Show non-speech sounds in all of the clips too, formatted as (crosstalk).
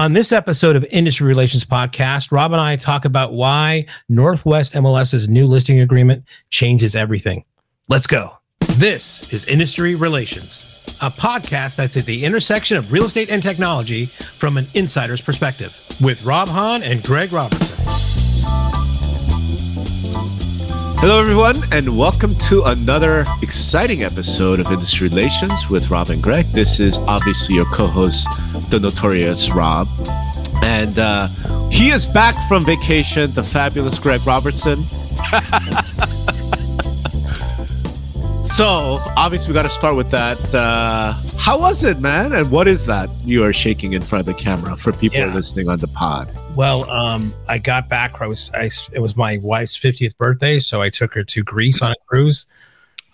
on this episode of Industry Relations Podcast, Rob and I talk about why Northwest MLS's new listing agreement changes everything. Let's go. This is Industry Relations, a podcast that's at the intersection of real estate and technology from an insider's perspective with Rob Hahn and Greg Robertson. Hello, everyone, and welcome to another exciting episode of Industry Relations with Rob and Greg. This is obviously your co host, the notorious Rob. And uh, he is back from vacation, the fabulous Greg Robertson. (laughs) so, obviously, we got to start with that. Uh, how was it, man? And what is that you are shaking in front of the camera for people Yeah. listening on the pod? Well, um, I got back. I was, I, it was my wife's 50th birthday, so I took her to Greece on a cruise.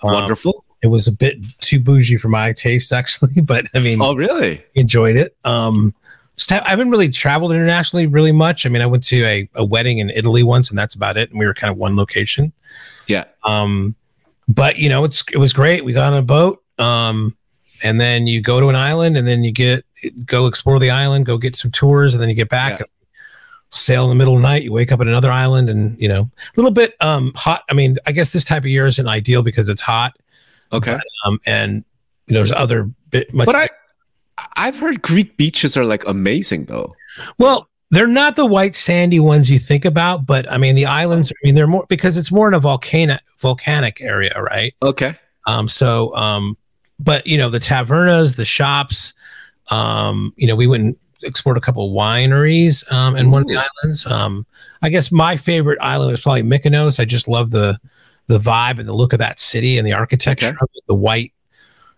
Um, Wonderful. It was a bit too bougie for my taste, actually, (laughs) but I mean, Oh, really? enjoyed it. Um, I haven't really traveled internationally really much. I mean, I went to a, a wedding in Italy once, and that's about it. And we were kind of one location. Yeah. Um, but you know, it's it was great. We got on a boat. Um, and then you go to an island, and then you get go explore the island, go get some tours, and then you get back. Yeah. Sail in the middle of the night. You wake up at another island, and you know, a little bit um hot. I mean, I guess this type of year isn't ideal because it's hot. Okay. Um, and you know, there's other bit much. But I, I've heard Greek beaches are like amazing though. Well, they're not the white sandy ones you think about, but I mean the islands. I mean they're more because it's more in a volcanic volcanic area, right? Okay. Um, so, um, but you know the tavernas, the shops. Um, you know, we went and explored a couple of wineries um, in one of the islands. Um, I guess my favorite island was probably Mykonos. I just love the the vibe and the look of that city and the architecture Okay. of it, the white,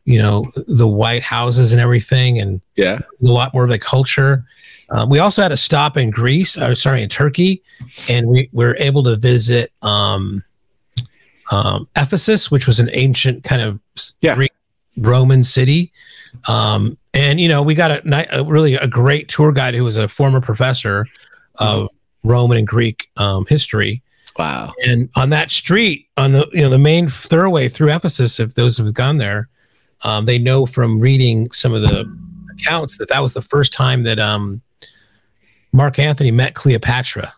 you know, the white houses and everything, and Yeah. a lot more of the culture. Um, we also had a stop in Greece, or sorry, in Turkey, and we were able to visit um, um, Ephesus, which was an ancient kind of Yeah. Greek Roman city. Um, and you know, we got a, a really a great tour guide who was a former professor of Roman and Greek um, history. Wow. And on that street, on the you know the main thoroughway through Ephesus, if those have gone there, um, they know from reading some of the accounts that that was the first time that um, Mark Antony met Cleopatra.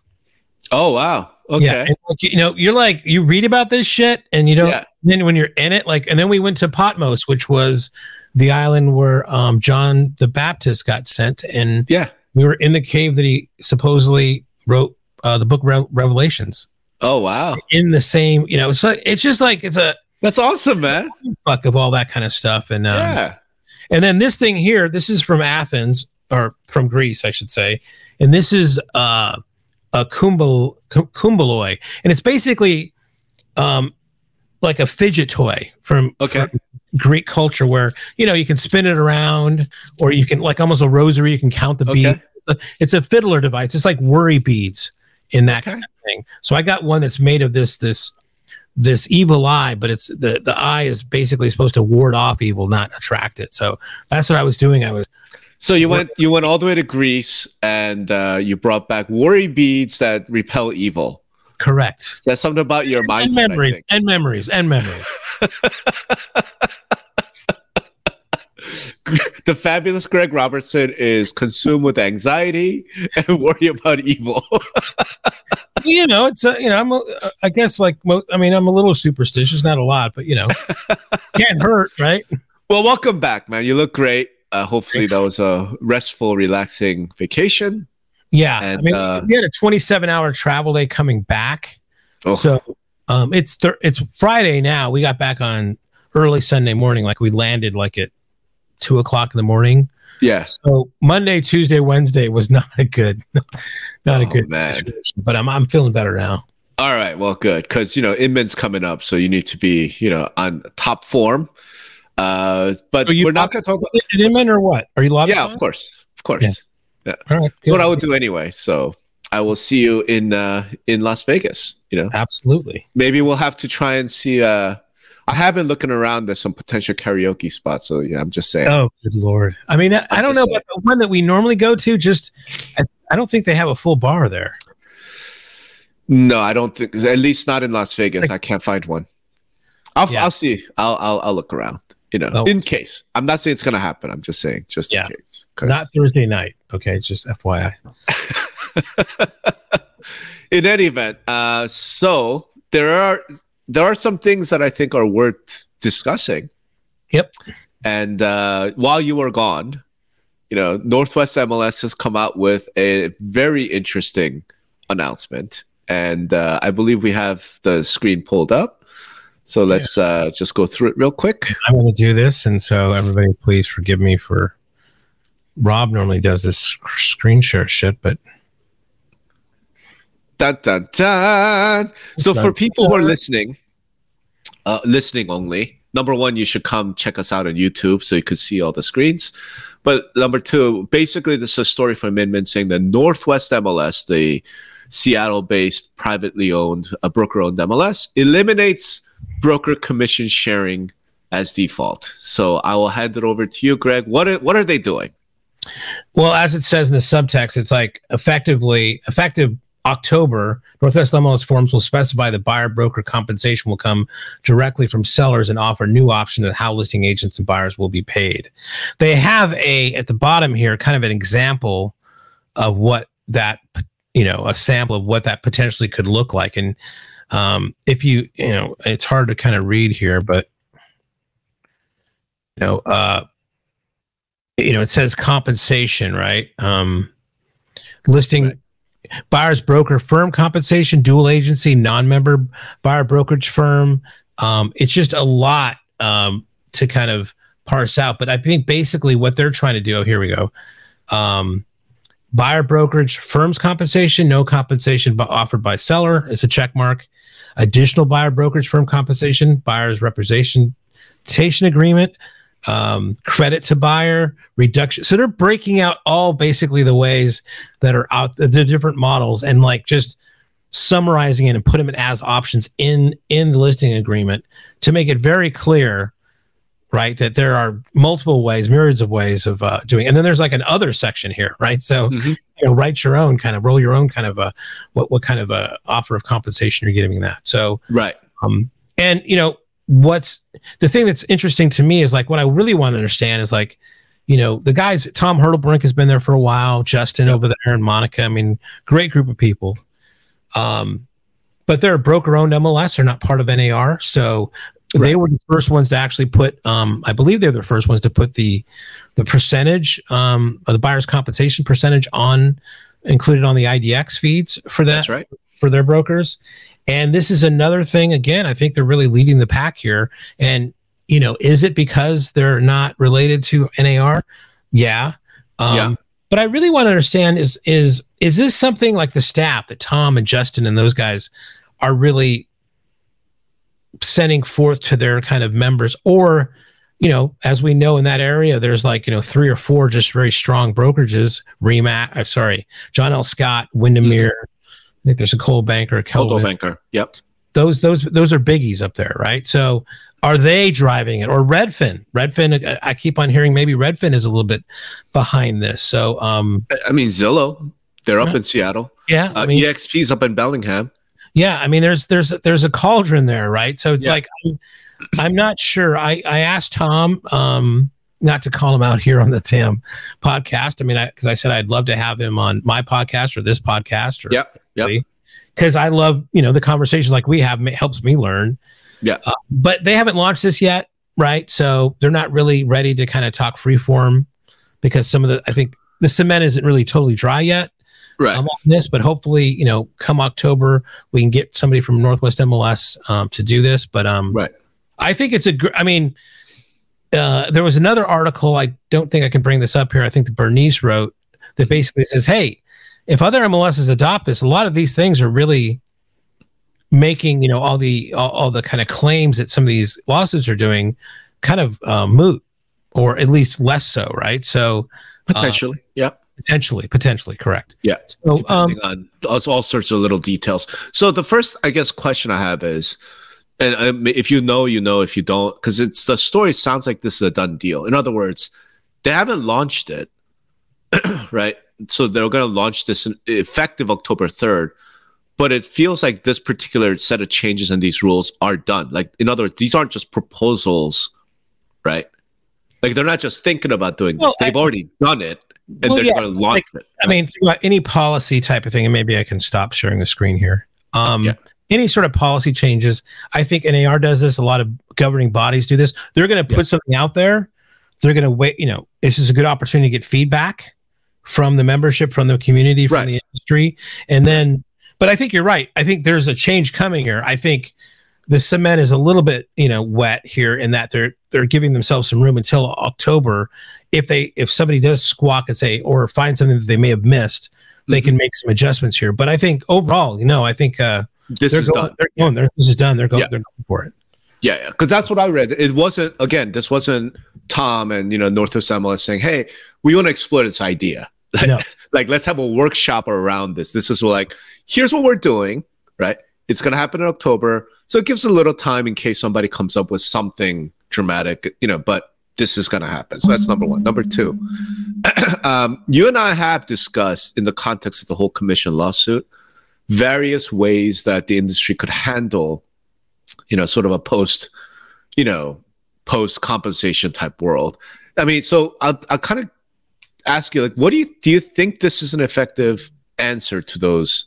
Oh wow. Okay. Yeah, and, you know, you're like you read about this shit, and you don't. Yeah. Then when you're in it, like, and then we went to Patmos, which was the island where um, John the Baptist got sent, and Yeah. we were in the cave that he supposedly wrote uh, the book Re- Revelations Oh wow. in the same. You know, it's like it's just like it's a That's awesome, man. fuck of all that kind of stuff, and um, yeah. and then this thing here, this is from Athens or from Greece, I should say, and this is uh, a kumbal kumbaloi, and it's basically um, like a fidget toy from, Okay. from Greek culture, where you know you can spin it around, or you can like almost a rosary, you can count the Okay. beads. It's a fiddler device. It's like worry beads in that Okay. kind of thing. So I got one that's made of this this this evil eye, but it's the the eye is basically supposed to ward off evil, not attract it. So that's what I was doing. I was So you went you went all the way to Greece and uh, you brought back worry beads that repel evil. correct. That's something about your And mindset. I memories, and memories, and memories. (laughs) (laughs) The fabulous Greg Robertson is consumed with anxiety (laughs) and worry about evil. (laughs) you know, it's a, you know, I'm a, I guess like I mean, I'm a little superstitious, not a lot, but you know, can't hurt, right? well, welcome back, man. You look great. Uh, hopefully Thanks. that was a restful, relaxing vacation. Yeah, And, I mean, uh, we had a 27 hour travel day coming back. Oh. So um, it's it's Friday now. We got back on early Sunday morning. Like we landed like at two o'clock in the morning. Yes. So Monday, Tuesday, Wednesday was (laughs) not a good, not a Oh, good man. situation. But I'm I'm feeling better now. All right. Well, good. Because, you know, Inman's coming up. So you need to be, you know, on top form. Uh, but So we're not going to talk about. Inman or what? Are you logged? Yeah, of course. Of course. Yeah. All right. That's what. I would do anyway. So I will see you in uh, in Las Vegas. You know, Absolutely. maybe we'll have to try and see. Uh, I have been looking around. There's some potential karaoke spots. So yeah, I'm just saying. Oh, good lord. I mean, I, I don't know about the one that we normally go to. Just, I, I don't think they have a full bar there. No, I don't think. At least not in Las Vegas. Like- I can't find one. I'll Yeah. I'll see. I'll I'll I'll look around. You know, Oh. in case. I'm not saying it's going to happen. I'm just saying, just Yeah. in case. Not Thursday night. Okay, just FYI. (laughs) in any event, uh, so there are there are some things that I think are worth discussing. Yep. And uh, while you were gone, you know, Northwest MLS has come out with a very interesting announcement, and uh, I believe we have the screen pulled up. So let's uh, just go through it real quick. I'm going to do this, and so everybody, please forgive me for. Rob normally does this sc- screen share shit, but Dun, dun, dun. So for people who are listening, uh, listening only, number one, you should come check us out on YouTube so you could see all the screens. But number two, basically, this is a story from Inman saying that Northwest MLS, the Seattle-based, privately owned, a broker-owned MLS, eliminates broker commission sharing as default. So I will hand it over to you, Greg. What are, what are they doing? Well, as it says in the subtext, it's like effectively effective October, Northwest MLS forms will specify that buyer broker compensation will come directly from sellers and offer new option on how listing agents and buyers will be paid. They have a at the bottom here kind of an example of what that you know a sample of what that potentially could look like and um if you you know it's hard to kind of read here but you know uh you know, it says compensation, right? Um, listing Right. Buyer's broker firm compensation, dual agency, non-member buyer brokerage firm. Um, it's just a lot um, to kind of parse out. But I think basically what they're trying to do. Oh, here we go. Um, buyer brokerage firm's compensation, no compensation bu- offered by seller. It's a check mark. Additional buyer brokerage firm compensation, buyer's representation agreement, um, credit to buyer, reduction. So they're breaking out all basically the ways that are out the different models and like just summarizing it and put them as options in in the listing agreement to make it very clear right that there are multiple ways myriads of ways of uh, doing and then there's like an other section here right so Mhm. you know write your own kind of roll your own kind of a what what kind of a offer of compensation you're giving that so Right. um, and you know what's the thing that's interesting to me is like what I really want to understand is like, you know, the guys Tom Hurtlebrink has been there for a while, Justin over there and Monica. I mean, great group of people. Um, but they're a broker owned MLS. They're not part of NAR, so they were the first ones to actually put. Um, I believe they're the first ones to put the the percentage um, of the buyer's compensation percentage on included on the IDX feeds for that That's right. for their brokers. And this is another thing. Again, I think they're really leading the pack here. And you know, is it because they're not related to NAR? Yeah. Um, Yeah. But I really want to understand is is is this something like the staff that Tom and Justin and those guys are really sending forth to their kind of members, or you know, as we know in that area, there's like you know three or four just very strong brokerages. Remax, uh, sorry, John L. Scott, Windermere. I think there's a Coldwell Banker, Kelvin. Banker. Yep. Those those those are biggies up there, right? So are they driving it or Redfin? Redfin, I- I keep on hearing maybe Redfin is a little bit behind this. So um, I- I mean, Zillow, they're up Yeah. in Seattle. yeah, Uh, I mean, EXP's up in Bellingham. Yeah, I mean, there's there's there's a cauldron there, right? So it's Yeah. like I'm, I'm not sure. I I asked Tom, um, not to call him out here on the Tim podcast. I mean, because I, said I'd love to have him on my podcast or this podcast, or Yep. Yep. because I love you know the conversations like we have ma- helps me learn. Yeah. Uh, but they haven't launched this yet, right? So they're not really ready to kind of talk freeform because some of the I think the cement isn't really totally dry yet Right. um, on this, but hopefully, you know, come October, we can get somebody from Northwest MLS um, to do this. But um, Right. I think it's a. gr- I mean, uh, there was another article. I don't think I can bring this up here. I think that Bernice wrote that basically says, "Hey, if other MLSs adopt this, a lot of these things are really making you know all the all, all the kind of claims that some of these lawsuits are doing kind of uh, moot, or at least less so, right? So Potentially. yeah. potentially, potentially correct. Yeah. So um, on all, all sorts of little details. So the first, I guess, question I have is, and um, if you know, you know. If you don't, because it's the story sounds like this is a done deal. In other words, they haven't launched it, (clears throat) right? So they're going to launch this effective October third. But it feels like this particular set of changes and these rules are done. Like, in other words, these aren't just proposals right? Like they're not just thinking about doing this; they've I- already done it, and Well, they're yes, going to launch it. I mean, any policy type of thing, and maybe I can stop sharing the screen here. Um, Yeah. Any sort of policy changes, I think NAR does this. A lot of governing bodies do this. They're going to put Yeah. something out there. They're going to wait. You know, this is a good opportunity to get feedback from the membership, from the community, from Right. the industry, and then. But I think you're right. I think there's a change coming here. I think the cement is a little bit, you know, wet here in that they're they're giving themselves some room until October. If they if somebody does squawk and say or find something that they may have missed, they Mhm. can make some adjustments here. But I think overall, you know, I think uh, This is going, done. they're going, they're, this is done. They're going, Yeah. they're going for it. Yeah, yeah, because that's what I read. It wasn't again. This wasn't Tom and you know Northwest MLS saying, "Hey, we want to explore this idea." Like, No. (laughs) like let's have a workshop around this. This is like, here's what we're doing. Right? It's going to happen in October, so it gives a little time in case somebody comes up with something dramatic. You know, but this is going to happen. So that's number one. Number two, (clears throat) um, you and I have discussed in the context of the whole commission lawsuit various ways that the industry could handle you know, sort of a post, you know, post compensation type world. I mean, so I'll, I'll kind of ask you, like, what do you do? You think this is an effective answer to those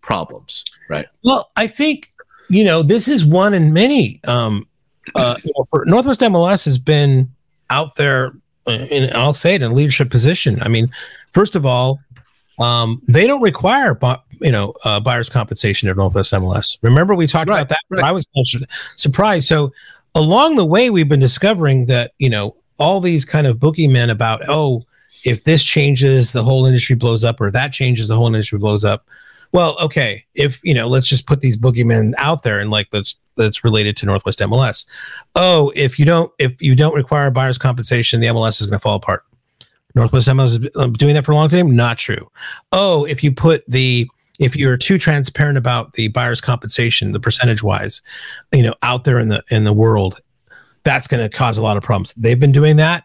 problems? Right. Well, I think you know this is one in many. Um, uh, you know, for Northwest MLS has been out there, uh, in, I'll say it in a leadership position. I mean, first of all, um, they don't require you know uh, buyers compensation at Northwest MLS. Remember we talked Right, about that. right. I was surprised. So along the way, we've been discovering that you know all these kind of boogeymen about oh if this changes the whole industry blows up or that changes the whole industry blows up well okay if you know let's just put these boogeymen out there and like that's that's related to northwest mls oh if you don't if you don't require buyers compensation the mls is going to fall apart. Northwest mls is um, doing that for a long time? Not true. Oh if you put the if you're too transparent about the buyers compensation the percentage wise you know out there in the in the world that's going to cause a lot of problems. They've been doing that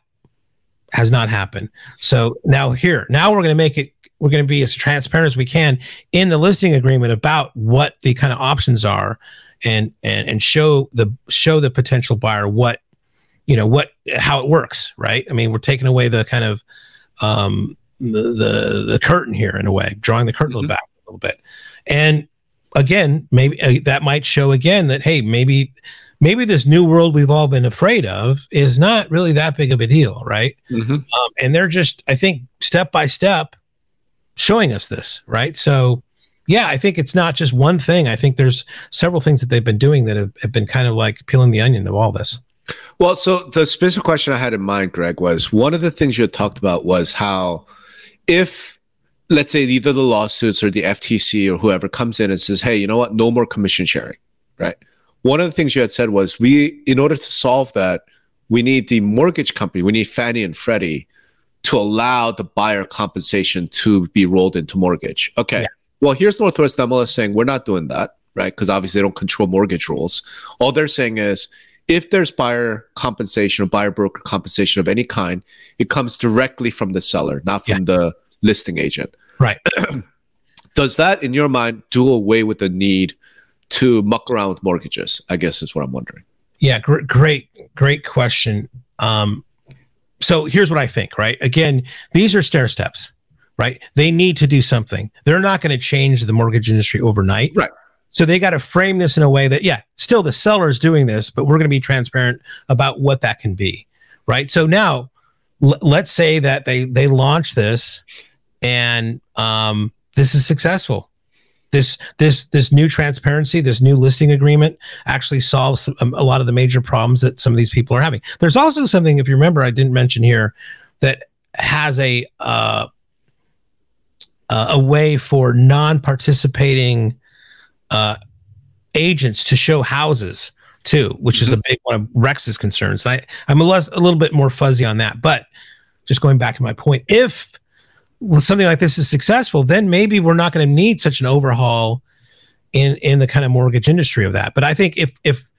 has not happened. So now here now we're going to make it we're going to be as transparent as we can in the listing agreement about what the kind of options are and and and show the show the potential buyer what you know what how it works right? I mean we're taking away the kind of um the the, the curtain here in a way drawing the curtain Mhm. back a little bit. And again maybe uh, that might show again that hey maybe maybe this new world we've all been afraid of is not really that big of a deal right Mm-hmm. um, and they're just i think step by step showing us this right so yeah i think it's not just one thing i think there's several things that they've been doing that have, have been kind of like peeling the onion of all this Well, so the specific question I had in mind, Greg, was one of the things you had talked about was how if let's say either the lawsuits or the FTC or whoever comes in and says, "Hey, you know what? No more commission sharing." Right? One of the things you had said was we in order to solve that, we need the mortgage company, we need Fannie and Freddie to allow the buyer compensation to be rolled into mortgage. Okay. Yeah. Well, here's Northwest MLS saying we're not doing that, right? Because obviously they don't control mortgage rules. All they're saying is if there's buyer compensation or buyer broker compensation of any kind, it comes directly from the seller, not from the listing agent. right (clears throat) Does that, in your mind, do away with the need to muck around with mortgages? I guess is what I'm wondering. yeah gr- great great question um so here's what i think right again these are stair steps right they need to do something they're not going to change the mortgage industry overnight Right. so they got to frame this in a way that yeah still the seller is doing this but we're going to be transparent about what that can be right so now l- let's say that they they launch this and um this is successful this this this new transparency this new listing agreement actually solves some, um, a lot of the major problems that some of these people are having there's also something if you remember i didn't mention here that has a uh, uh, a way for non-participating uh, agents to show houses too, which is a big one of Rex's concerns. I, I'm a, less, a little bit more fuzzy on that, but just going back to my point, if something like this is successful, then maybe we're not going to need such an overhaul in in the kind of mortgage industry of that. But I think if if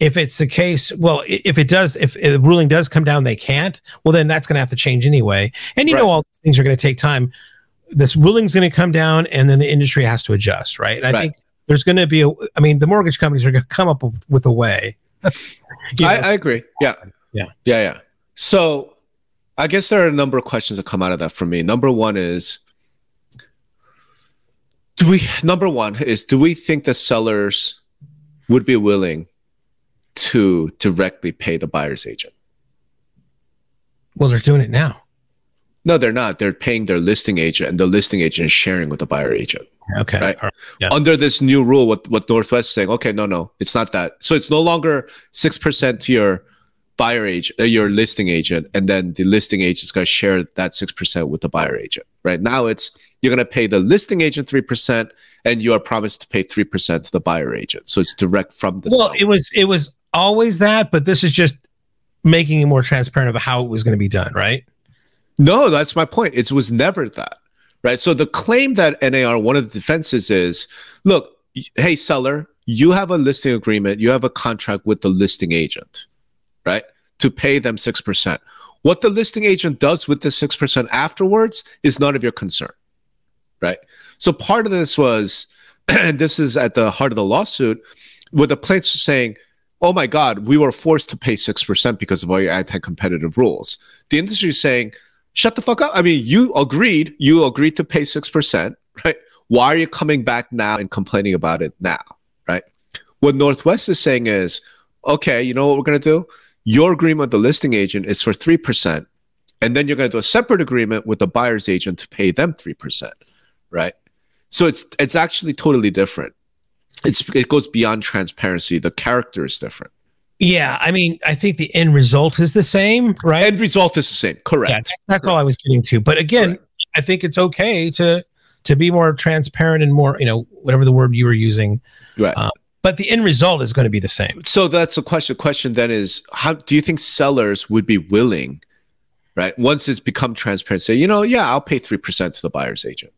if it's the case, well, if it does, if the ruling does come down, they can't. Well, then that's going to have to change anyway. And you Right. know, all these things are going to take time. This ruling's going to come down, and then the industry has to adjust, right? And I Right. think there's going to be a. I mean, the mortgage companies are going to come up with, with a way. (laughs) You I, know, I agree. Yeah. Yeah. Yeah. Yeah. Yeah. So I guess there are a number of questions that come out of that for me. Number one is do we number one is do we think the sellers would be willing to directly pay the buyer's agent? Well, they're doing it now. No, they're not. They're paying their listing agent, and the listing agent is sharing with the buyer agent. Okay. Right. Yeah. Under this new rule, what what Northwest is saying? Okay, no, no, it's not that. So it's no longer six percent to your buyer agent, uh, your listing agent, and then the listing agent is going to share that six percent with the buyer agent. Right now, it's you're going to pay the listing agent three percent, and you are promised to pay three percent to the buyer agent. So it's direct from the. Well, seller. it was it was always that, but this is just making it more transparent of how it was going to be done, right? No, that's my point. It was never that, right? So the claim that NAR, one of the defenses is, look, hey seller, you have a listing agreement, you have a contract with the listing agent, right, to pay them six percent. What the listing agent does with the six percent afterwards is none of your concern, right? So part of this was, and (clears throat) this is at the heart of the lawsuit, where the plaintiffs are saying, "Oh my God, we were forced to pay six percent because of all your anti-competitive rules." The industry is saying shut the fuck up. I mean, you agreed, you agreed to pay 6%, right? Why are you coming back now and complaining about it now, right? What Northwest is saying is, okay, you know what we're going to do? Your agreement with the listing agent is for 3%. And then you're going to do a separate agreement with the buyer's agent to pay them 3%, right? So it's it's actually totally different. It's it goes beyond transparency. The character is different. Yeah, I mean, I think the end result is the same, right? End result is the same. Correct. Yeah, that's, that's all I was getting to. But again, Correct. I think it's okay to to be more transparent and more, you know, whatever the word you were using. Right. Uh, but the end result is going to be the same. So that's the question. The question then is, how do you think sellers would be willing, right? Once it's become transparent, say, you know, yeah, I'll pay three percent to the buyer's agent.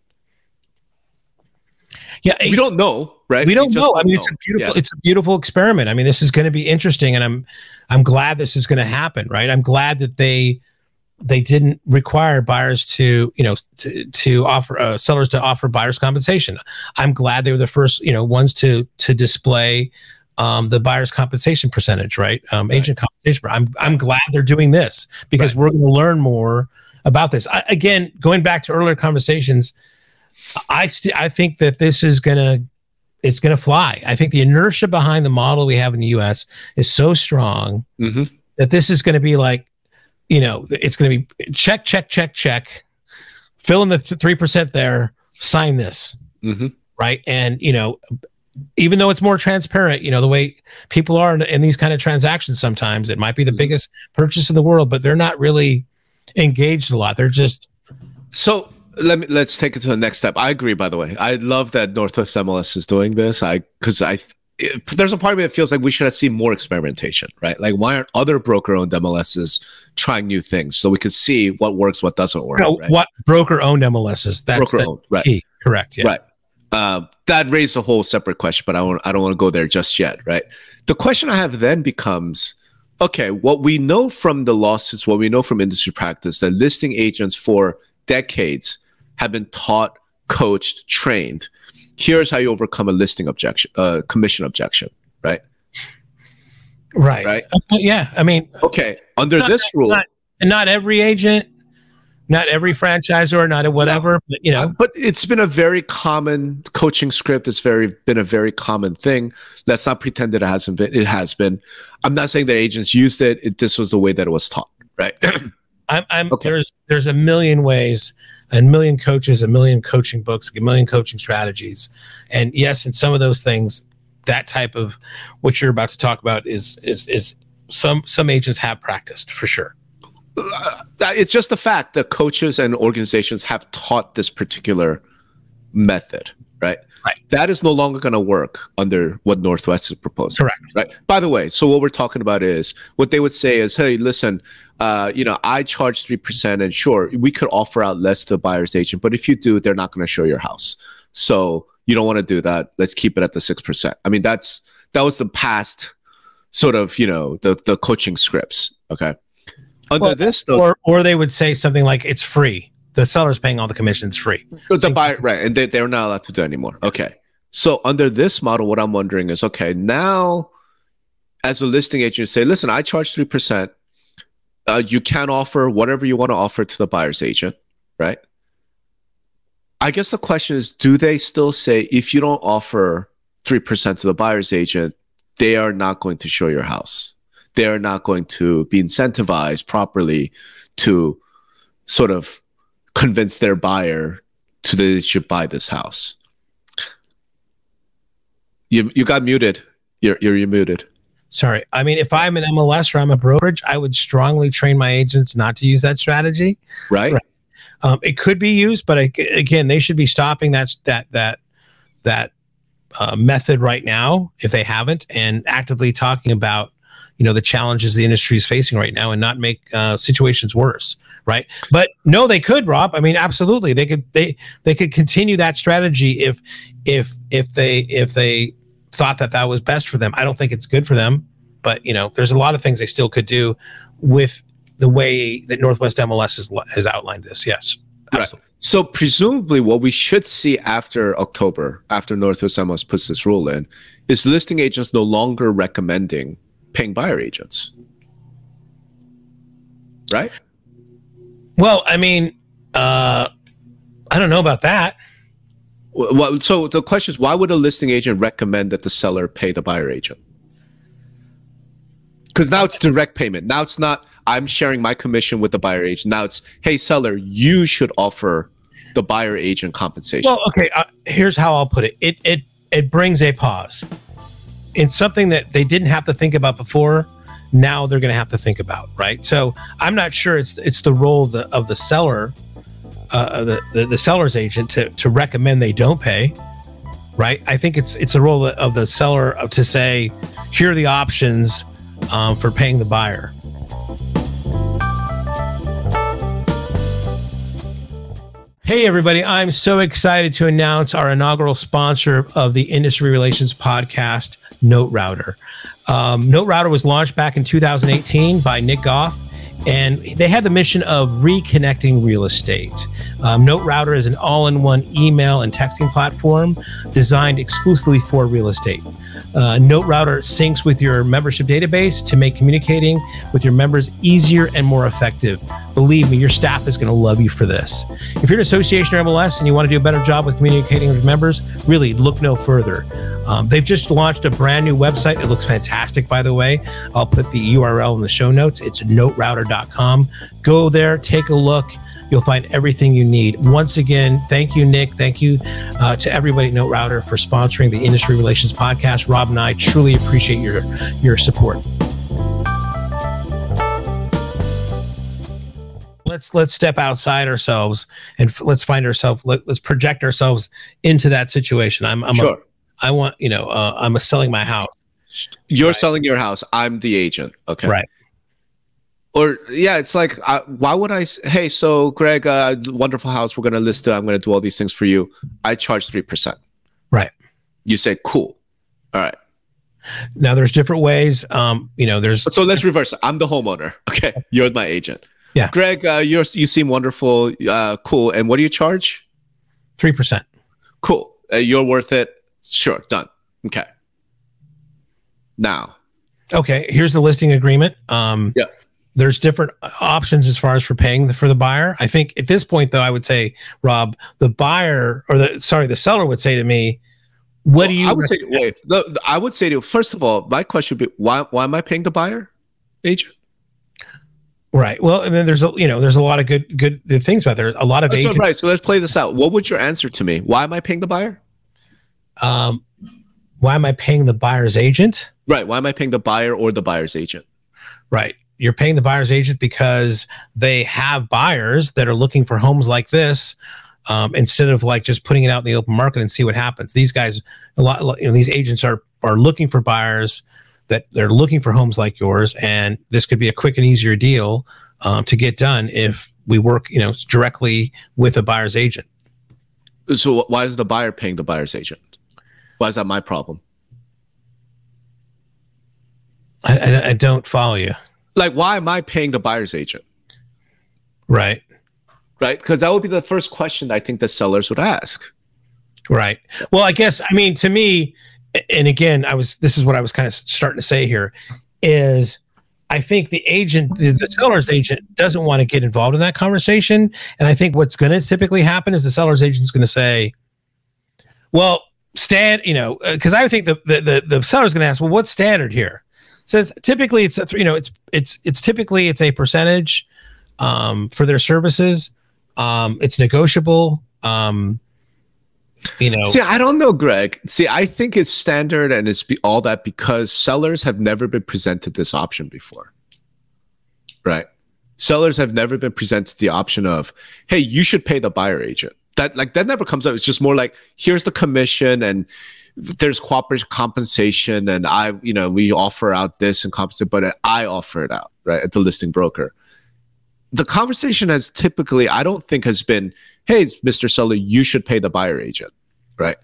Yeah, We don't know, right? we don't just know. I mean, it's a beautiful, it's a beautiful experiment. I mean, this is going to be interesting, and I'm, I'm glad this is going to happen. Right? I'm glad that they, they didn't require buyers to, you know, to, to offer uh, sellers to offer buyers compensation. I'm glad they were the first, you know, ones to to display um, the buyer's compensation percentage, right? Um, Right. Agent compensation. I'm I'm glad they're doing this because we're going to learn more about this. I, again, going back to earlier conversations, I st- I think that this is gonna it's gonna fly. I think the inertia behind the model we have in the U.S. is so strong Mhm. that this is going to be like, you know, it's going to be check, check, check, check, fill in the three percent there, sign this, Mhm. right? And you know, even though it's more transparent, you know, the way people are in, in these kind of transactions, sometimes it might be the Mhm. biggest purchase in the world, but they're not really engaged a lot. They're just So let me let's take it to the next step. I agree. By the way, I love that Northwest MLS is doing this. I because I. It, there's a part of me that feels like we should have seen more experimentation, right? Like, why aren't other broker-owned MLSs trying new things so we can see what works, what doesn't work? know, right? what broker owned MLSs. That's broker the owned, right? key. Correct. Yeah. Right. Uh, that raised a whole separate question, but I want I don't want to go there just yet. Right. The question I have then becomes, okay, what we know from the lawsuits, what we know from industry practice, that listing agents for decades have been taught, coached, trained. Here's how you overcome a listing objection, uh, commission objection. Right. Right. Right. Okay, yeah. I mean, Okay. Under Not- this rule, not- and not every agent, not every franchisor, not a whatever, but you know, Uh, but it's been a very common coaching script. It's very been a very common thing. Let's not pretend that it hasn't been. It has been. I'm not saying that agents used it. it this was the way that it was taught, right? (clears throat) I'm, I'm Okay. there's there's a million ways, a million coaches, a million coaching books, a million coaching strategies, and yes, in some of those things, that type of what you're about to talk about is is is some some agents have practiced for sure. Uh, it's just the fact that coaches and organizations have taught this particular method, right? Right. That is no longer going to work under what Northwest is proposing. Correct. Right. By the way, so what we're talking about is what they would say is, hey, listen, uh, you know, I charge three percent, and sure, we could offer out less to a buyer's agent, but if you do, they're not going to show your house. So you don't want to do that. Let's keep it at the six percent. I mean, that's that was the past sort of, you know, the the coaching scripts. Okay. Under Well, this, though, Or or they would say something like it's free. The seller's paying all the commissions free. It's a buyer, right? And they, they're not allowed to do it anymore. Okay. So under this model, what I'm wondering is, okay, now as a listing agent, you say, listen, I charge three percent. uh, you can offer whatever you want to offer to the buyer's agent, right? I guess the question is do they still say if you don't offer 3% to the buyer's agent, they are not going to show your house? They are not going to be incentivized properly to sort of convince their buyer to that they should buy this house. You you got muted. You're you're, you're muted. Sorry. I mean, if I'm an MLS or I'm a brokerage, I would strongly train my agents not to use that strategy. Right. right. Um, it could be used, but I, again, they should be stopping that that that that uh, method right now if they haven't, and actively talking about you know the challenges the industry is facing right now, and not make uh, situations worse. Right. But no, they could, Rob. I mean, absolutely, they could they they could continue that strategy if if if they if they thought that that was best for them. I don't think it's good for them, but you know, there's a lot of things they still could do with the way that Northwest MLS has, has outlined this. Yes. Absolutely. Right. So presumably what we should see after October, after Northwest MLS puts this rule in, is listing agents no longer recommending paying buyer agents. Right? Well, I mean, uh, I don't know about that. Well, so the question is, why would a listing agent recommend that the seller pay the buyer agent? Because now it's direct payment. Now it's not I'm sharing my commission with the buyer agent. Now it's hey seller, you should offer the buyer agent compensation. Well, okay. Uh, here's how I'll put it. It it it brings a pause. It's something that they didn't have to think about before. Now they're going to have to think about, right? So I'm not sure it's it's the role of the of the seller uh, the, the, the seller's agent to to recommend they don't pay, right? I think it's it's the role of the seller to say, here are the options um, for paying the buyer. Hey, everybody. I'm so excited to announce our inaugural sponsor of the Industry Relations Podcast, NoteRouter. Um, NoteRouter was launched back in 2018 by Nick Goff and they had the mission of reconnecting real estate. Um, NoteRouter is an all in one email and texting platform designed exclusively for real estate. Uh, NoteRouter syncs with your membership database to make communicating with your members easier and more effective. Believe me, your staff is going to love you for this. If you're an association or MLS and you want to do a better job with communicating with members, really look no further. Um, they've just launched a brand new website. It looks fantastic, by the way. I'll put the URL in the show notes. It's noterouter.com. Go there, take a look. You'll find everything you need. Once again, thank you, Nick. Thank you uh, to everybody at NoteRouter for sponsoring the Industry Relations Podcast. Rob and I truly appreciate your your support. Let's let's step outside ourselves and f- let's find ourselves. Let, us project ourselves into that situation. I'm, I'm sure. A, I want you know. Uh, I'm a selling my house. You're right. selling your house. I'm the agent. Okay. Right or yeah, it's like, uh, why would I? Hey, so Greg, uh, wonderful house. We're gonna list it. I'm gonna do all these things for you. I charge three percent. Right. You say, cool. All right. Now there's different ways. Um, you know, there's. So let's reverse. I'm the homeowner. (laughs) Okay, you're my agent. Yeah. Greg, uh, you're you seem wonderful. Uh, cool. And what do you charge? Three percent. Cool. Uh, you're worth it. Sure. Done. Okay. Now. Okay. Here's the listing agreement. Um, yeah there's different options as far as for paying the, for the buyer. I think at this point, though, I would say, Rob, the buyer or the sorry, the seller would say to me, "What well, do you?" I would say, wait, the, I would say to you, first of all, my question would be, why why am I paying the buyer agent? Right. Well, and then there's a you know there's a lot of good good things about there. A lot of agents. Right. So let's play this out. What would your answer to me? Why am I paying the buyer? Um, why am I paying the buyer's agent? Right. Why am I paying the buyer or the buyer's agent? Right you're paying the buyer's agent because they have buyers that are looking for homes like this um, instead of like just putting it out in the open market and see what happens. These guys, a lot, you know, these agents are are looking for buyers that they're looking for homes like yours, and this could be a quick and easier deal um, to get done if we work, you know, directly with a buyer's agent. So why is the buyer paying the buyer's agent? Why is that my problem? I, I, I don't follow you like why am I paying the buyer's agent? Right. Right. Because that would be the first question I think the sellers would ask. Right. Well, I guess I mean to me, and again, I was this is what I was kind of starting to say here is I think the agent, the, seller's agent, doesn't want to get involved in that conversation. And I think what's going to typically happen is the seller's agent is going to say, "Well, stand," you know, uh, because I think the the the, the seller's going to ask, "Well, what's standard here?" Says typically it's a, you know it's it's it's typically it's a percentage um, for their services. Um, it's negotiable. Um, you know, See, I don't know, Greg. See, I think it's standard and it's be- all that because sellers have never been presented this option before. Right? Sellers have never been presented the option of, "Hey, you should pay the buyer agent." That like that never comes up. It's just more like, "Here's the commission and there's cooperative compensation and I, you know, we offer out this and compensate, but I offer it out, right, at the listing broker." The conversation has typically, I don't think, has been, "Hey, Mr. Seller, you should pay the buyer agent." right?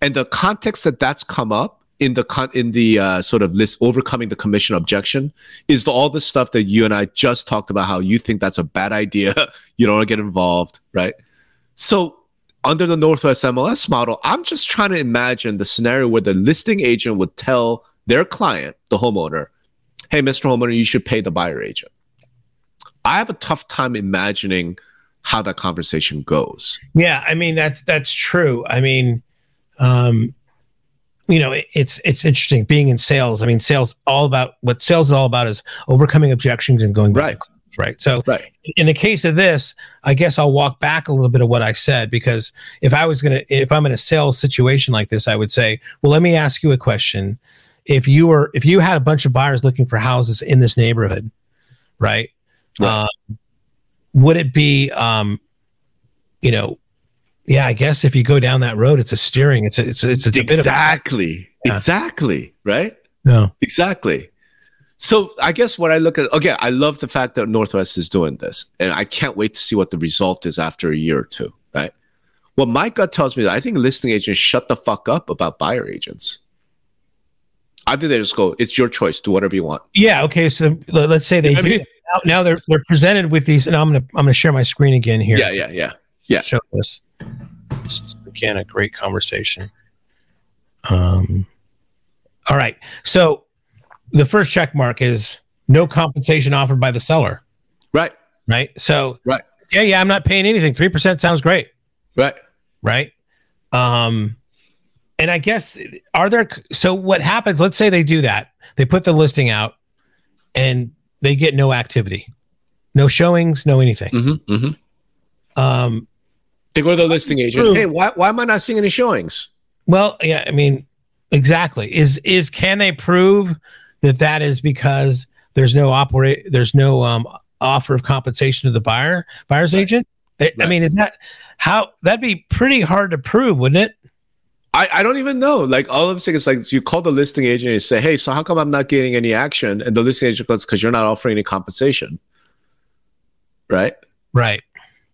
And the context that that's come up in the con- in the uh, sort of list overcoming the commission objection is the, all the stuff that you and I just talked about. How you think that's a bad idea, (laughs) you don't want to get involved, right? So under the Northwest MLS model, I'm just trying to imagine the scenario where the listing agent would tell their client, the homeowner, "Hey, Mr. Homeowner, you should pay the buyer agent." I have a tough time imagining how that conversation goes. Yeah, I mean that's that's true. I mean, um, you know, it, it's it's interesting being in sales. I mean, sales all about what sales is all about is overcoming objections and going back Right. Right. So Right. in the case of this, I guess I'll walk back a little bit of what I said because if I was gonna if I'm in a sales situation like this, I would say, well, let me ask you a question. If you were if you had a bunch of buyers looking for houses in this neighborhood, right? Right. Um, would it be um, you know, yeah, I guess if you go down that road, it's a steering. It's a, it's a, it's, it's a bit of exactly Yeah. exactly right no. exactly so i guess what i look at again i love the fact that northwest is doing this and i can't wait to see what the result is after a year or two right what my gut tells me that i think listing agents shut the fuck up about buyer agents i think they just go it's your choice do whatever you want Yeah. Okay. So let- let's say they I do. mean- now, now they're they're presented with these, and I'm gonna I'm gonna share my screen again here. yeah yeah yeah Yeah. Show this. This is again a great conversation. Um. All right. So the first check mark is no compensation offered by the seller. right Right. So Right. Yeah. Yeah. I'm not paying anything. Three percent sounds great. right right? Um, and I guess are there so what happens? Let's say they do that, they put the listing out, and they get no activity, no showings, no anything. mm-hmm, mm-hmm. Um, they go to the listing agent True. hey why, why am i not seeing any showings well, yeah, I mean, exactly. Is is can they prove that that is because there's no operate, there's no um offer of compensation to the buyer, buyer's Right. agent? I- I mean, is that how that'd be pretty hard to prove, wouldn't it? I, I don't even know. Like all I'm saying is like you call the listing agent and say, "Hey, so how come I'm not getting any action?" And the listing agent goes, "Because you're not offering any compensation." Right? Right.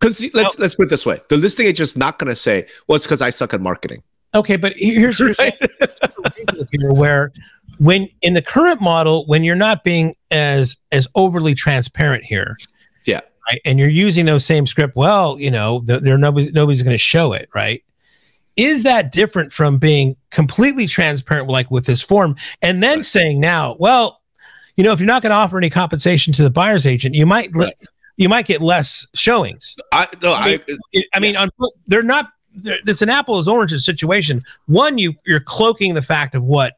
Because let's let's put it this way: the listing agent's not going to say, "Well, it's because I suck at marketing." Okay, but (laughs) here's Right? here where when in the current model when you're not being as as overly transparent here Yeah. right and you're using those same script well you know th- there nobody's nobody's going to show it right is that different from being completely transparent like with this form and then Right. saying now well you know if you're not going to offer any compensation to the buyer's agent you might Right. you might get less showings I no, I I, mean, it- I mean, on, they're not. It's an apples oranges situation. One, you you're cloaking the fact of what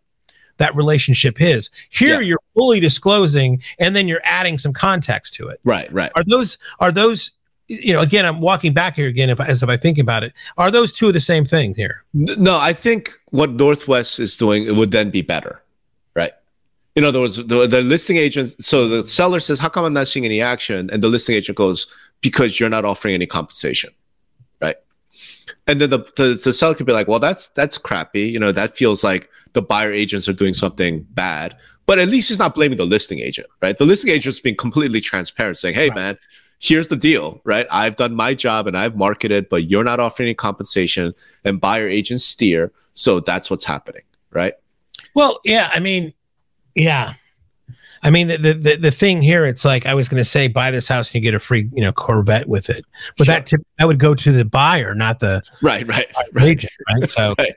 that relationship is. Here, Yeah. you're fully disclosing, and then you're adding some context to it. right, right. Are those are those? You know, again, I'm walking back here again. If as if I think about it, are those two of the same thing here? No, I think what Northwest is doing it would then be better, right? In other words, the, the listing agent. So the seller says, "How come I'm not seeing any action?" And the listing agent goes, "Because you're not offering any compensation." And then the, the the seller could be like, "Well, that's that's crappy. You know, that feels like the buyer agents are doing something bad." But at least he's not blaming the listing agent, right? The listing agent's being completely transparent, saying, "Hey, Right. man." Here's the deal, right? I've done my job and I've marketed, but you're not offering any compensation and buyer agents steer. So that's what's happening, right? Well, yeah. I mean, yeah. I mean, the, the the thing here, it's like I was going to say, buy this house and you get a free, you know, Corvette with it, but Sure. that tip, that would go to the buyer, not the Right, right, right, agent, right? So, (laughs) right.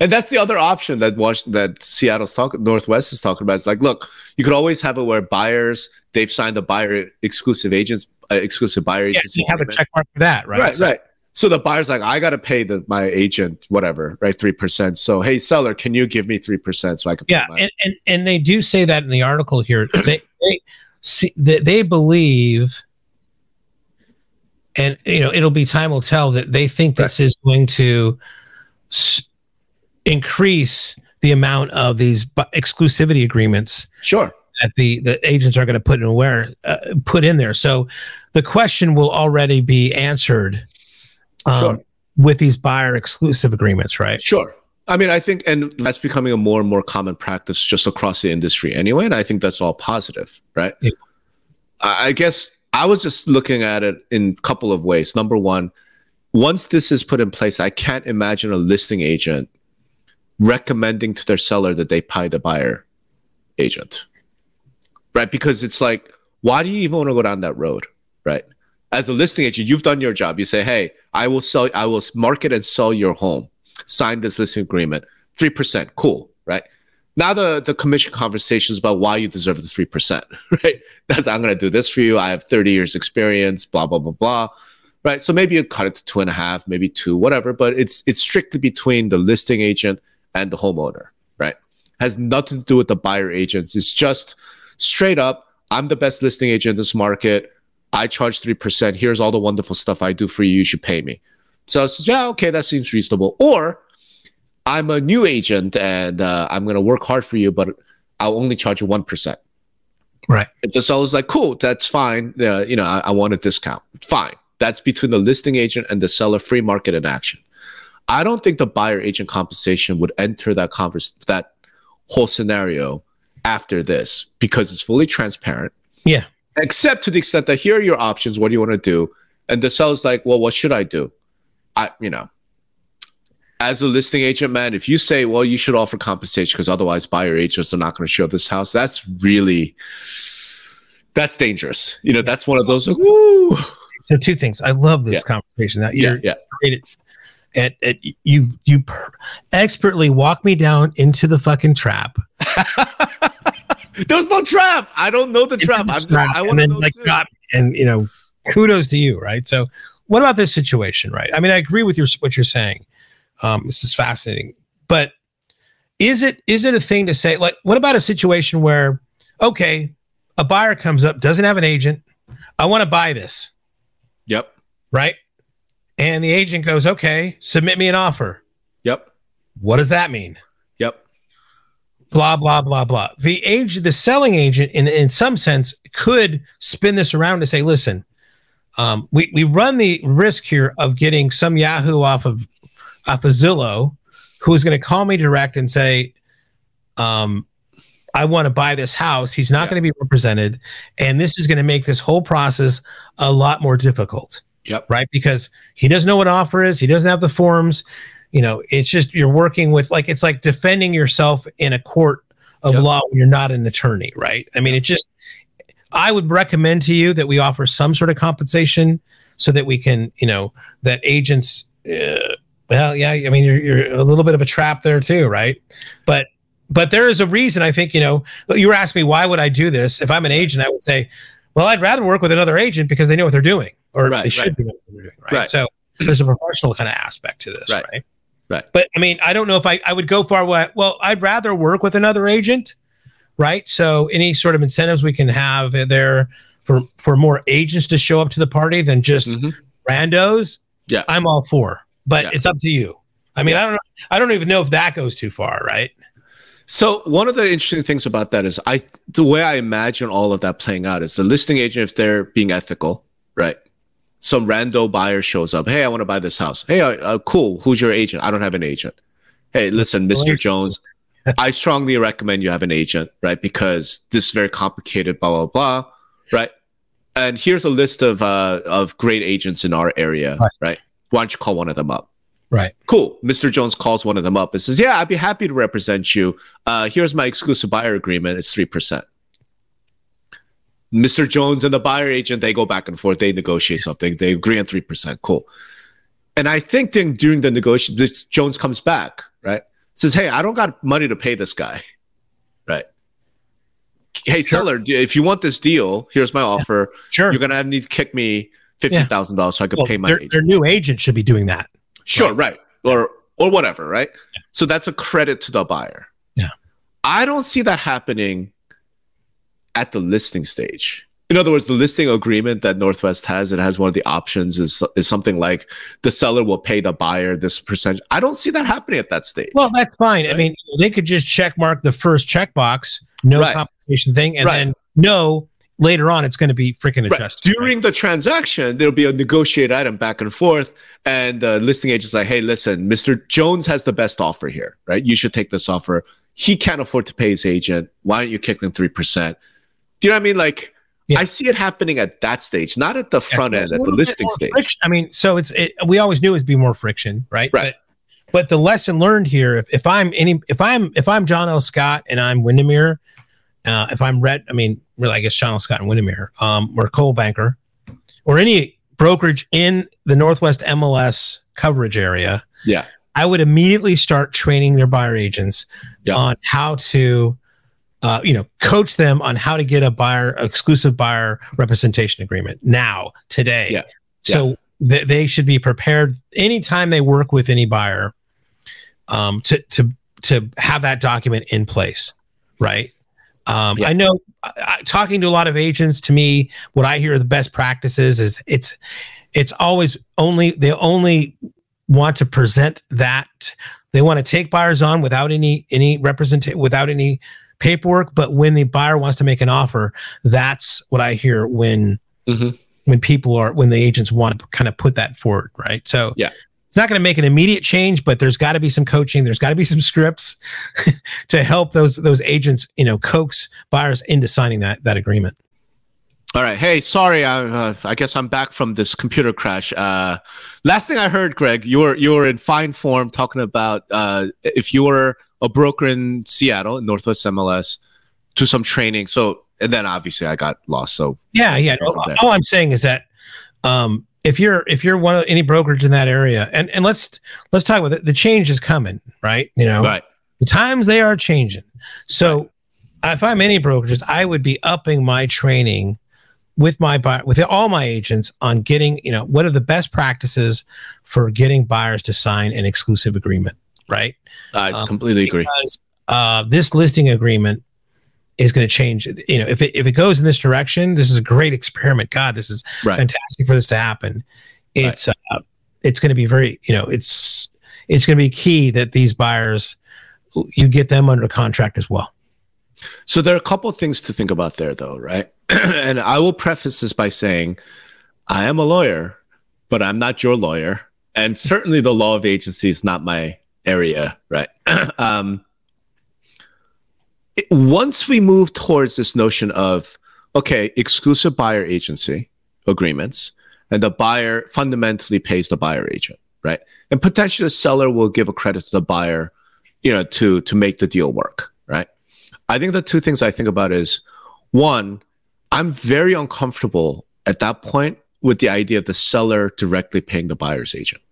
and that's the other option that Was- that Seattle's talking Northwest is talking about. It's like, look, you could always have it where buyers they've signed the buyer exclusive agents, uh, exclusive buyer Yeah, you have a agreement. check mark for that, right? Right, So- right. So the buyer's like, I gotta pay the my agent whatever, right, three percent. So hey, seller, can you give me three percent so I can? pay Yeah, and, and and they do say that in the article here. (clears throat) They they see they, they believe, and you know it'll be time will tell that they think this is going to s- increase the amount of these bu- exclusivity agreements sure. that the the agents are going to put in where uh, put in there. So the question will already be answered um, Sure. with these buyer exclusive agreements, right? Sure. I mean, I think, and that's becoming a more and more common practice just across the industry anyway. And I think that's all positive, right? Yeah. I I guess I was just looking at it in a couple of ways. Number one, once this is put in place, I can't imagine a listing agent recommending to their seller that they pay the buyer agent, right? Because it's like, why do you even want to go down that road, right? As a listing agent, you've done your job. You say, hey, I will sell, I will market and sell your home sign this listing agreement, 3%, cool, right? Now the, the commission conversation is about why you deserve the 3%, (laughs) right? That's, I'm going to do this for you. I have 30 years experience, blah, blah, blah, blah, right? So maybe you cut it to two and a half, maybe two, whatever, but it's, it's strictly between the listing agent and the homeowner, right? Has nothing to do with the buyer agents. It's just straight up, I'm the best listing agent in this market. I charge 3%. Here's all the wonderful stuff I do for you. You should pay me. So I said, yeah, okay, that seems reasonable. Or I'm a new agent and uh, I'm going to work hard for you, but I'll only charge you 1%. Right. And the seller's like, cool, that's fine. Uh, you know, I, I want a discount. Fine. That's between the listing agent and the seller, free market in action. I don't think the buyer agent compensation would enter that converse, that whole scenario after this because it's fully transparent Yeah. Except to the extent that here are your options. What do you want to do? And the seller's like, well, what should I do? I, you know, as a listing agent, man, if you say, well, you should offer compensation because otherwise buyer agents are not going to show this house, that's really, that's dangerous. You know, that's one of those, like, woo. So two things. I love this Yeah. conversation that you're yeah. at, at, at you you per- expertly walk me down into the fucking trap. (laughs) There's no trap. I don't know the into trap. I and want to know like too. and you know kudos to you, right? So what about this situation, right? I mean, I agree with your what you're saying. Um, this is fascinating, but is it is it a thing to say like what about a situation where okay, a buyer comes up, doesn't have an agent, I want to buy this. Yep. right? And the agent goes, okay, submit me an offer. Yep. What does that mean? Blah, blah, blah, blah. The agent, the selling agent, in, in some sense, could spin this around to say, listen, um, we, we run the risk here of getting some Yahoo off of off of Zillow who is going to call me direct and say, um, I want to buy this house. He's not Yeah. going to be represented. And this is going to make this whole process a lot more difficult. Yep. right? Because he doesn't know what offer is, he doesn't have the forms. You know, it's just you're working with like it's like defending yourself in a court of Yep. law when you're not an attorney, right? I mean, it just I would recommend to you that we offer some sort of compensation so that we can, you know, that agents uh, well, yeah, I mean, you're, you're a little bit of a trap there too, right? But but there is a reason I think, you know, you were asking me why would I do this? If I'm an agent, I would say, well, I'd rather work with another agent because they know what they're doing, or Right, they should right. be knowing what they're doing, right? Right. So there's a professional kind of aspect to this, Right, right? Right. But I mean, I don't know if I, I would go far. Away. Well, I'd rather work with another agent, right? So any sort of incentives we can have there for for more agents to show up to the party than just Mhm. randos, Yeah. I'm all for. But Yeah. it's up to you. I mean, I don't know. I don't even know if that goes too far, right? So one of the interesting things about that is I the way I imagine all of that playing out is the listing agent if they're being ethical, right? Some rando buyer shows up. Hey, I want to buy this house. Hey, uh, uh, cool. Who's your agent? I don't have an agent. Hey, listen, Mr. Jones, I strongly recommend you have an agent, right? Because this is very complicated, blah blah blah, right? And here's a list of uh, of great agents in our area, Right. right? Why don't you call one of them up? Right. Cool. Mr. Jones calls one of them up and says, Yeah, I'd be happy to represent you. Uh, here's my exclusive buyer agreement. It's 3%. Mr. Jones and the buyer agent, they go back and forth. They negotiate something. They agree on 3%. Cool. And I think then during the negotiation, Jones comes back, right? Says, "Hey, I don't got money to pay this guy." (laughs) Right. Hey, sure. seller, if you want this deal, here's my offer. Sure. You're gonna need to kick me $15,000 so I can well, pay my. Their, their, new agent should be doing that. Sure, right, right. or or whatever, right? Yeah. So that's a credit to the buyer. Yeah, I don't see that happening at the listing stage. In other words, the listing agreement that Northwest has, it has one of the options is is something like the seller will pay the buyer this percentage. I don't see that happening at that stage. Well, that's fine. Right? I mean, they could just check mark the first checkbox, no right. compensation thing, and right. then no later on it's going to be freaking adjusted. Right. During the transaction, there'll be a negotiated item back and forth, and the listing agent's like, "Hey, listen, Mr. Jones has the best offer here, right? You should take this offer. He can't afford to pay his agent. Why don't you kick him three percent?" Do you know what I mean? Like yeah. I see it happening at that stage, not at the front yeah, end, at the listing stage. Friction. I mean, so it's it, we always knew it would be more friction, right? Right. But, but the lesson learned here, if, if I'm any, if I'm if I'm John L. Scott and I'm Windermere, uh, if I'm Red, I mean, really, I guess John L. Scott and Windermere, um, or Coldwell Banker, or any brokerage in the Northwest MLS coverage area, yeah, I would immediately start training their buyer agents yeah. on how to uh, you know, coach them on how to get a buyer exclusive buyer representation agreement now, today. Yeah. So yeah. Th- they should be prepared anytime they work with any buyer um, to to to have that document in place, right? Um, yeah. I know I, talking to a lot of agents. To me, what I hear the best practices is it's it's always only they only want to present that they want to take buyers on without any any representation without any paperwork, but when the buyer wants to make an offer, that's what I hear when mm-hmm. when people are when the agents want to kind of put that forward, right? So yeah. It's not going to make an immediate change, but there's got to be some coaching. There's got to be some scripts (laughs) to help those those agents, you know, coax buyers into signing that that agreement. All right. Hey, sorry. I, uh, I guess I'm back from this computer crash. Uh, last thing I heard, Greg, you were you were in fine form talking about uh, if you were a broker in Seattle, in Northwest MLS, to some training. So, and then obviously I got lost. So yeah, yeah. No, all I'm saying is that um, if you're if you're one of any brokerage in that area, and and let's let's talk about it. The change is coming, right? You know, right. The times they are changing. So, right. if I'm any brokerages, I would be upping my training with my buyer with all my agents on getting you know what are the best practices for getting buyers to sign an exclusive agreement right I um, completely agree. Because, uh, this listing agreement is going to change. You know, if it if it goes in this direction, this is a great experiment. God, this is right. fantastic for this to happen. It's right. uh, it's going to be very you know it's it's going to be key that these buyers you get them under contract as well. So there are a couple of things to think about there, though, right? (clears throat) and I will preface this by saying, I am a lawyer, but I'm not your lawyer, and certainly the law of agency is not my area, right? (clears throat) um, once we move towards this notion of okay, exclusive buyer agency agreements, and the buyer fundamentally pays the buyer agent, right? And potentially the seller will give a credit to the buyer, you know, to to make the deal work, right? I think the two things I think about is one, I'm very uncomfortable at that point with the idea of the seller directly paying the buyer's agent.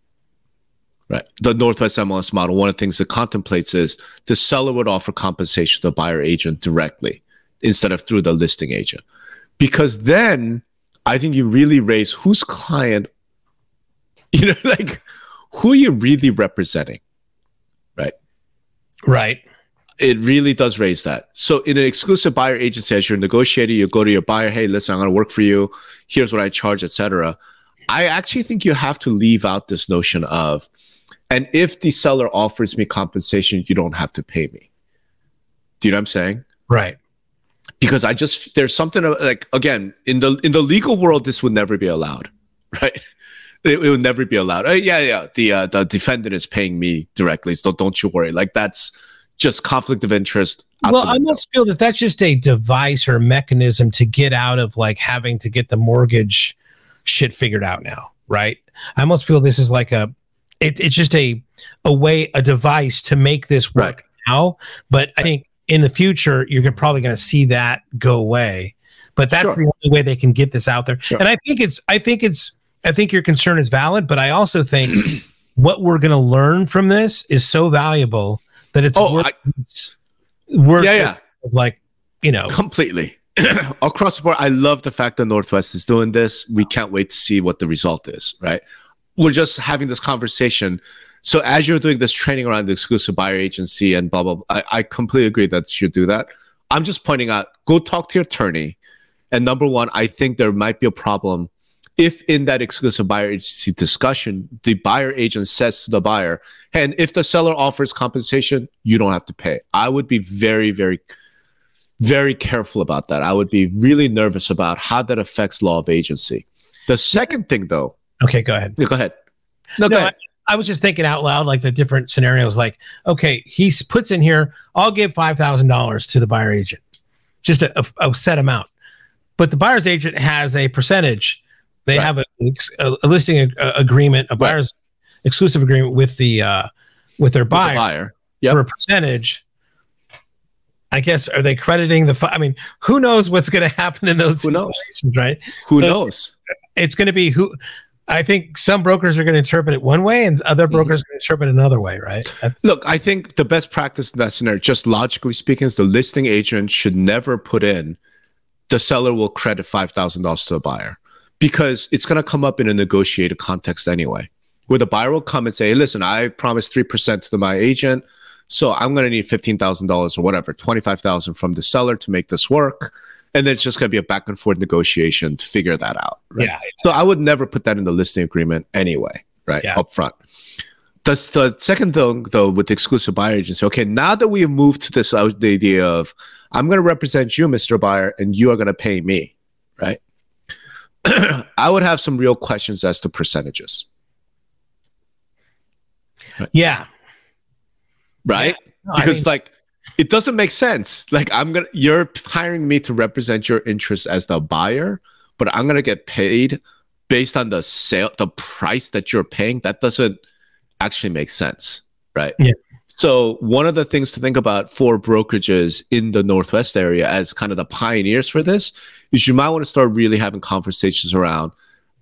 Right. The Northwest MLS model, one of the things it contemplates is the seller would offer compensation to the buyer agent directly instead of through the listing agent. Because then I think you really raise whose client, (laughs) you know, like who are you really representing? Right. Right. It really does raise that. So in an exclusive buyer agency, as you're negotiating, you go to your buyer, hey, listen, I'm gonna work for you, here's what I charge, etc. I actually think you have to leave out this notion of and if the seller offers me compensation, you don't have to pay me. Do you know what I'm saying? Right. Because I just there's something like again in the in the legal world this would never be allowed, (laughs) right? It, it would never be allowed. Uh, yeah, yeah. The uh, the defendant is paying me directly, so don't you worry. Like that's just conflict of interest. Well, I must feel that that's just a device or mechanism to get out of like having to get the mortgage shit figured out now, right? I almost feel this is like a it, it's just a a way a device to make this work right. now. But I think in the future you're probably going to see that go away. But that's sure. the only way they can get this out there. Sure. And I think it's I think it's I think your concern is valid, but I also think (clears throat) what we're going to learn from this is so valuable that it's Oh, worth, I- worth Yeah, yeah. like you know. Completely. (clears throat) Across the board i love the fact that northwest is doing this. We can't wait to see what the result is right? We're just having this conversation. So as you're doing this training around the exclusive buyer agency and blah blah, blah I, I completely agree that you should do that. I'm just pointing out go talk to your attorney. And number one i think there might be a problem if in that exclusive buyer agency discussion the buyer agent says to the buyer and if the seller offers compensation you don't have to pay i would be very very very careful about that. I would be really nervous about how that affects law of agency. The second thing, though, okay go ahead go ahead. No, go ahead. I was just thinking out loud, like the different scenarios. Like, okay, he puts in here, I'll give five thousand dollars to the buyer agent, just a, a, a set amount. But the buyer's agent has a percentage. They Right. have a, a, listing agreement, a buyer's exclusive agreement with the uh, with their With the buyer, buyer. Yep. for a percentage. I guess are they crediting the? fi- I mean, who knows what's going to happen in those Who knows? situations, right? Who So- knows? it's going to be who I think some brokers are going to interpret it one way and other Mhm. brokers are going to interpret it another way, right? That's Look, I think the best practice in that scenario, just logically speaking, is the listing agent should never put in the seller will credit five thousand dollars to the buyer because it's going to come up in a negotiated context anyway, where the buyer will come and say, hey, "Listen, I promised three percent to my agent, so I'm going to need fifteen thousand dollars or whatever, twenty five thousand from the seller to make this work." And then it's just going to be a back and forth negotiation to figure that out. Right? yeah. So I would never put that in the listing agreement anyway, right? Yeah. Up front. The, the second thing, though, with the exclusive buyer agency, okay, now that we have moved to this, uh, the idea of I'm going to represent you, Mr. Buyer, and you are going to pay me, right? I would have some real questions as to percentages, Yeah. right? No, I because mean, like it doesn't make sense. Like I'm gonna, you're hiring me to represent your interests as the buyer, but I'm gonna get paid based on the sale, the price that you're paying. That doesn't actually make sense, right? Yeah. So one of the things to think about for brokerages in the Northwest area as kind of the pioneers for this is you might want to start really having conversations around.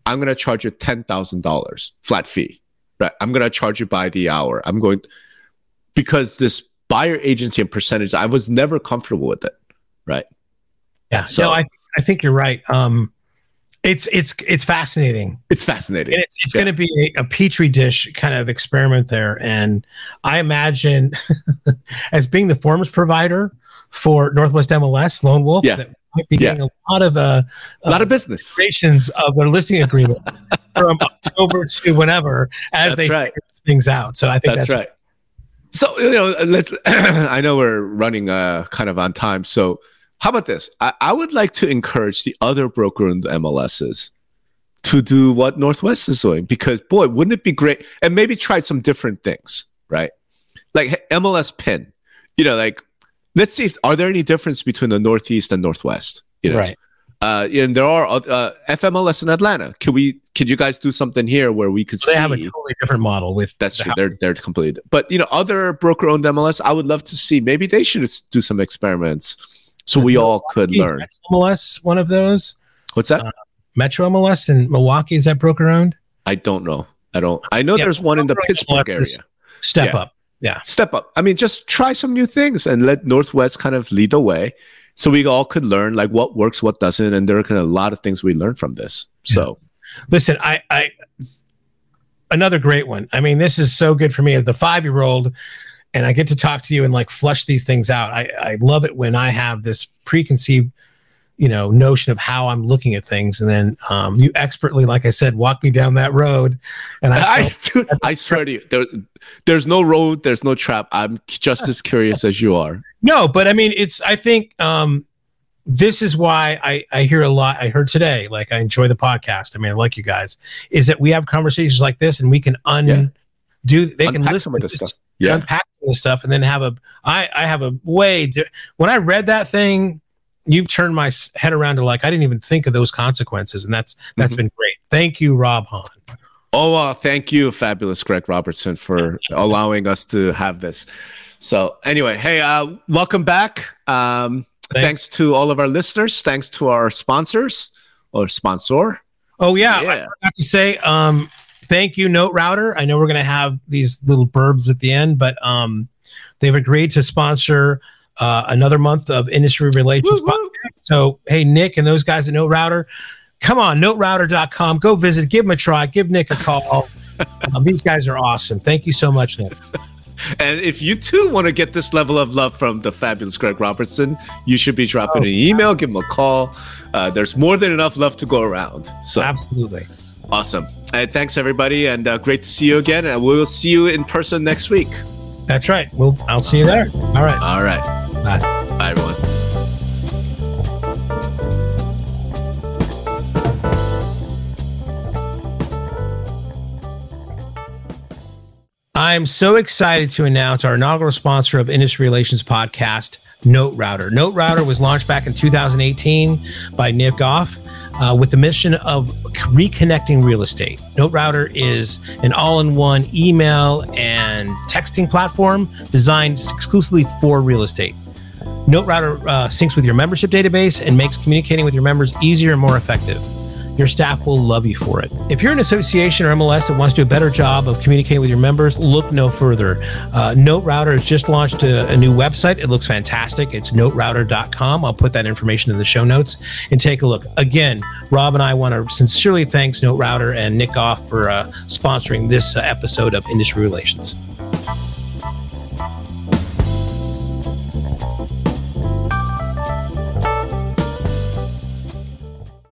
I'm going to charge you ten thousand dollars flat fee, right? I'm going to charge you by the hour. I'm going because this buyer agency and percentage, I was never comfortable with it, right? yeah. so- no, I, I think you're right. Um, it's it's it's fascinating, It's fascinating. and it's it's Yeah. going to be a, a petri dish kind of experiment there. And I imagine, (laughs) as being the forms provider for Northwest MLS, Lone Wolf, Yeah. that might be Yeah. getting a lot of uh, a lot of business. iterations of their listing agreement (laughs) from October to whenever as That's they right. figure things out. So I think That's, that's, right. So you know, let's. (clears throat) I know we're running uh, kind of on time. So how about this? I, I would like to encourage the other broker-owned MLSs to do what Northwest is doing because boy, wouldn't it be great? And maybe try some different things, right? Like MLS pin. You know, like let's see. If, are there any difference between the Northeast and Northwest? You know, right. Uh, and there are uh, FMLS in Atlanta. Can we? Could you guys do something here where we could They see? have a totally different model with That's the true. They're they're completely. But you know, other broker-owned MLS, I would love to see. Maybe they should do some experiments so we all could Is learn. Metro MLS one of those? What's that? Uh, Metro MLS in Milwaukee is that broker owned? I don't know. I don't. I know Yeah, there's one in the Pittsburgh area. Step Yeah. up. Yeah. Step up. I mean, just try some new things and let Northwest kind of lead the way, so we all could learn like what works, what doesn't, and there are kind of a lot of things we learn from this. So Listen, I, I another great one. I mean, this is so good for me as the five year old, and I get to talk to you and like flush these things out. I, I love it when I have this preconceived, you know, notion of how I'm looking at things, and then um, you expertly, like I said, walk me down that road, and I, (laughs) I, (laughs) I swear to you, there, there's no road, there's no trap. I'm just as curious as you are. No, but I mean, it's. I think um, this is why I I hear a lot. I heard today, like I enjoy the podcast. I mean, I like you guys. Is that we have conversations like this, and we can un Yeah. do. They can listen to this, stuff. Yeah. unpack some of this stuff, and then have a. I I have a way. To, when I read that thing, you've turned my head around to like I didn't even think of those consequences, and that's that's Mhm. been great. Thank you, Rob Hahn. Oh, uh, thank you, fabulous Greg Robertson, for (laughs) allowing us to have this. So, anyway, hey, uh, welcome back. Um, thanks. Thanks. to all of our listeners. Thanks to our sponsors or sponsor, Oh yeah, yeah. I forgot to say, um, thank you, NoteRouter. I know we're gonna have these little burbs at the end, but um, they've agreed to sponsor uh, another month of industry relations. So hey, Nick and those guys at NoteRouter, come on, noterouter.com. Go visit, give them a try, give Nick a call. (laughs) um, these guys are awesome. Thank you so much, Nick. (laughs) And if you too want to get this level of love from the fabulous Greg Robertson, you should be dropping oh, an email, give him a call. Uh, there's more than enough love to go around. So absolutely awesome. Thanks everybody, and uh, great to see you again. And we'll see you in person next week. That's right. Well, I'll see you there. All right. All right. Bye. Bye, everyone. I'm so excited to announce our inaugural sponsor of Industry Relations Podcast, NoteRouter. Note Router was launched back in 2018 by Nick Goff uh, with the mission of reconnecting real estate. NoteRouter is an all in one email and texting platform designed exclusively for real estate. NoteRouter uh, syncs with your membership database and makes communicating with your members easier and more effective your staff will love you for it. If you're an association or MLS that wants to do a better job of communicating with your members, look no further. Uh, NoteRouter has just launched a, a, new website. It looks fantastic. It's noterouter.com. I'll put that information in the show notes and take a look. Again, Rob and I want to sincerely thanks NoteRouter and Nick Goff for uh, sponsoring this uh, episode of Industry Relations.